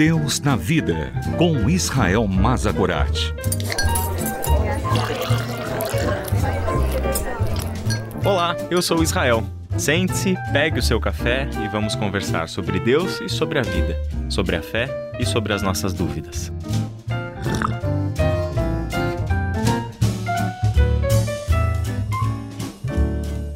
Deus na Vida, com Israel Mazagorat. Olá, eu sou Israel. Sente-se, pegue o seu café e vamos conversar sobre Deus e sobre a vida, sobre a fé e sobre as nossas dúvidas.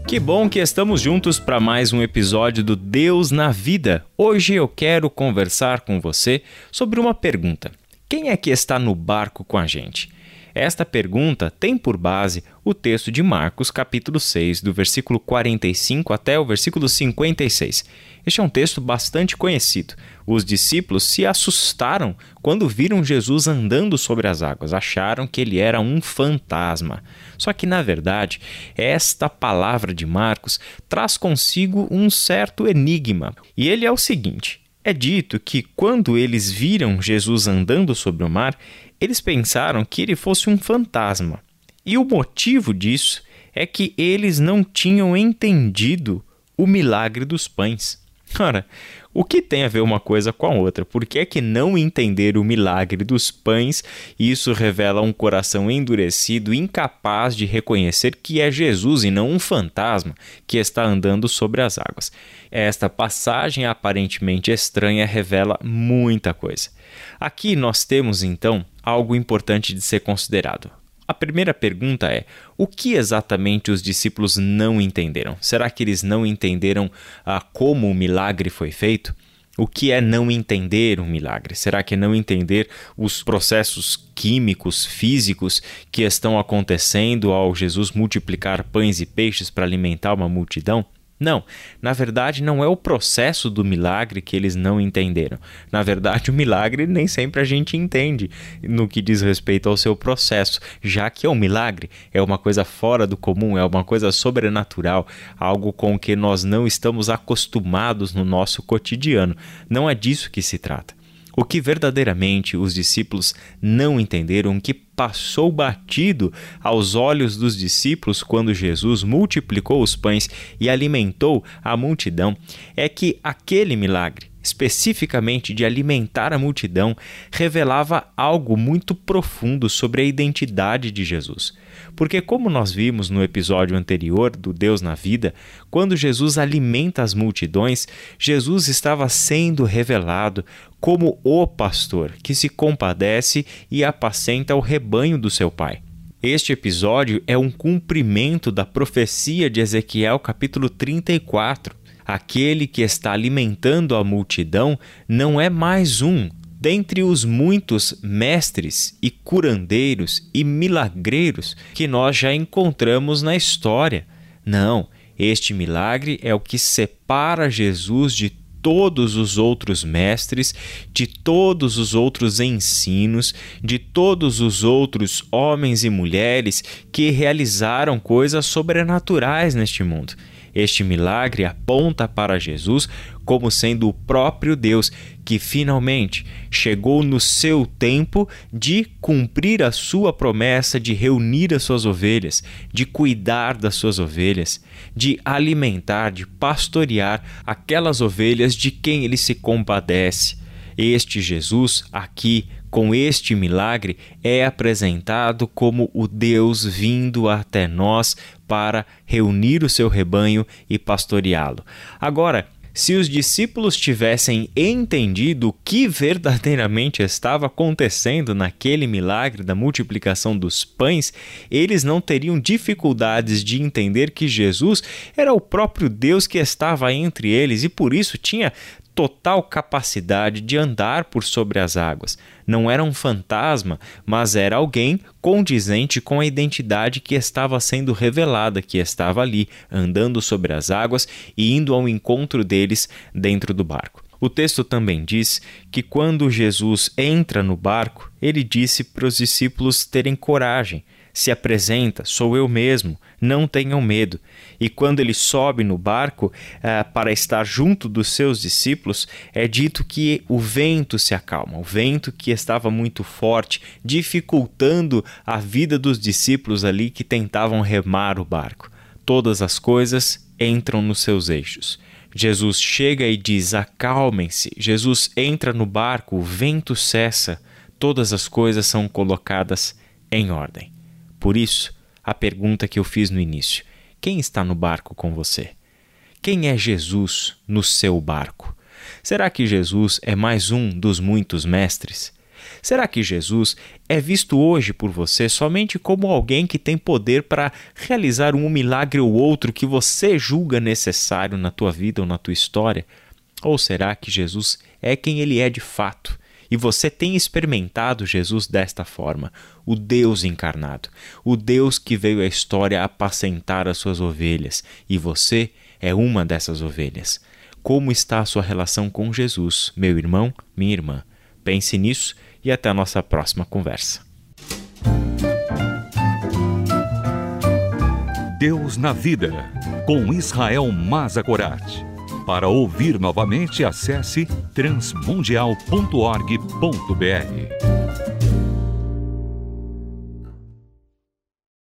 Que bom que estamos juntos para mais um episódio do Deus na Vida. Hoje eu quero conversar com você sobre uma pergunta: quem é que está no barco com a gente? Esta pergunta tem por base o texto de Marcos, capítulo 6, do versículo 45 até o versículo 56. Este é um texto bastante conhecido. Os discípulos se assustaram quando viram Jesus andando sobre as águas, acharam que ele era um fantasma. Só que, na verdade, esta palavra de Marcos traz consigo um certo enigma. E ele é o seguinte: é dito que quando eles viram Jesus andando sobre o mar, eles pensaram que ele fosse um fantasma. E o motivo disso é que eles não tinham entendido o milagre dos pães. Ora, o que tem a ver uma coisa com a outra? Por que é que não entender o milagre dos pães? Isso revela um coração endurecido, incapaz de reconhecer que é Jesus e não um fantasma que está andando sobre as águas. Esta passagem aparentemente estranha revela muita coisa. Aqui nós temos então algo importante de ser considerado. A primeira pergunta é: o que exatamente os discípulos não entenderam? Será que eles não entenderam ah, como o milagre foi feito? O que é não entender um milagre? Será que é não entender os processos químicos, físicos que estão acontecendo ao Jesus multiplicar pães e peixes para alimentar uma multidão? Não, na verdade não é o processo do milagre que eles não entenderam. Na verdade, o milagre nem sempre a gente entende no que diz respeito ao seu processo, já que é um milagre, é uma coisa fora do comum, é uma coisa sobrenatural, algo com que nós não estamos acostumados no nosso cotidiano. Não é disso que se trata. O que verdadeiramente os discípulos não entenderam, que passou batido aos olhos dos discípulos quando Jesus multiplicou os pães e alimentou a multidão, é que aquele milagre, especificamente de alimentar a multidão, revelava algo muito profundo sobre a identidade de Jesus. Porque, como nós vimos no episódio anterior do Deus na Vida, quando Jesus alimenta as multidões, Jesus estava sendo revelado como o pastor que se compadece e apacenta o rebanho do seu pai. Este episódio é um cumprimento da profecia de Ezequiel, capítulo 34. Aquele que está alimentando a multidão não é mais um, dentre os muitos mestres e curandeiros e milagreiros que nós já encontramos na história. Não, este milagre é o que separa Jesus de todos os outros mestres, de todos os outros ensinos, de todos os outros homens e mulheres que realizaram coisas sobrenaturais neste mundo. Este milagre aponta para Jesus como sendo o próprio Deus que finalmente chegou no seu tempo de cumprir a sua promessa de reunir as suas ovelhas, de cuidar das suas ovelhas, de alimentar, de pastorear aquelas ovelhas de quem ele se compadece. Este Jesus, aqui, com este milagre, é apresentado como o Deus vindo até nós para reunir o seu rebanho e pastoreá-lo. Agora, se os discípulos tivessem entendido o que verdadeiramente estava acontecendo naquele milagre da multiplicação dos pães, eles não teriam dificuldades de entender que Jesus era o próprio Deus que estava entre eles e por isso tinha total capacidade de andar por sobre as águas. Não era um fantasma, mas era alguém condizente com a identidade que estava sendo revelada, que estava ali, andando sobre as águas e indo ao encontro deles dentro do barco. O texto também diz que quando Jesus entra no barco, ele disse para os discípulos terem coragem se apresenta, sou eu mesmo, não tenham medo. E quando ele sobe no barco uh, para estar junto dos seus discípulos, é dito que o vento se acalma, o vento que estava muito forte, dificultando a vida dos discípulos ali que tentavam remar o barco. Todas as coisas entram nos seus eixos. Jesus chega e diz: Acalmem-se. Jesus entra no barco, o vento cessa, todas as coisas são colocadas em ordem. Por isso, a pergunta que eu fiz no início: quem está no barco com você? Quem é Jesus no seu barco? Será que Jesus é mais um dos muitos mestres? Será que Jesus é visto hoje por você somente como alguém que tem poder para realizar um milagre ou outro que você julga necessário na tua vida ou na tua história? Ou será que Jesus é quem ele é de fato? E você tem experimentado Jesus desta forma, o Deus encarnado, o Deus que veio à história apacentar as suas ovelhas, e você é uma dessas ovelhas. Como está a sua relação com Jesus, meu irmão, minha irmã? Pense nisso e até a nossa próxima conversa. Deus na Vida, com Israel Mazagorat. Para ouvir novamente, acesse transmundial.org.br.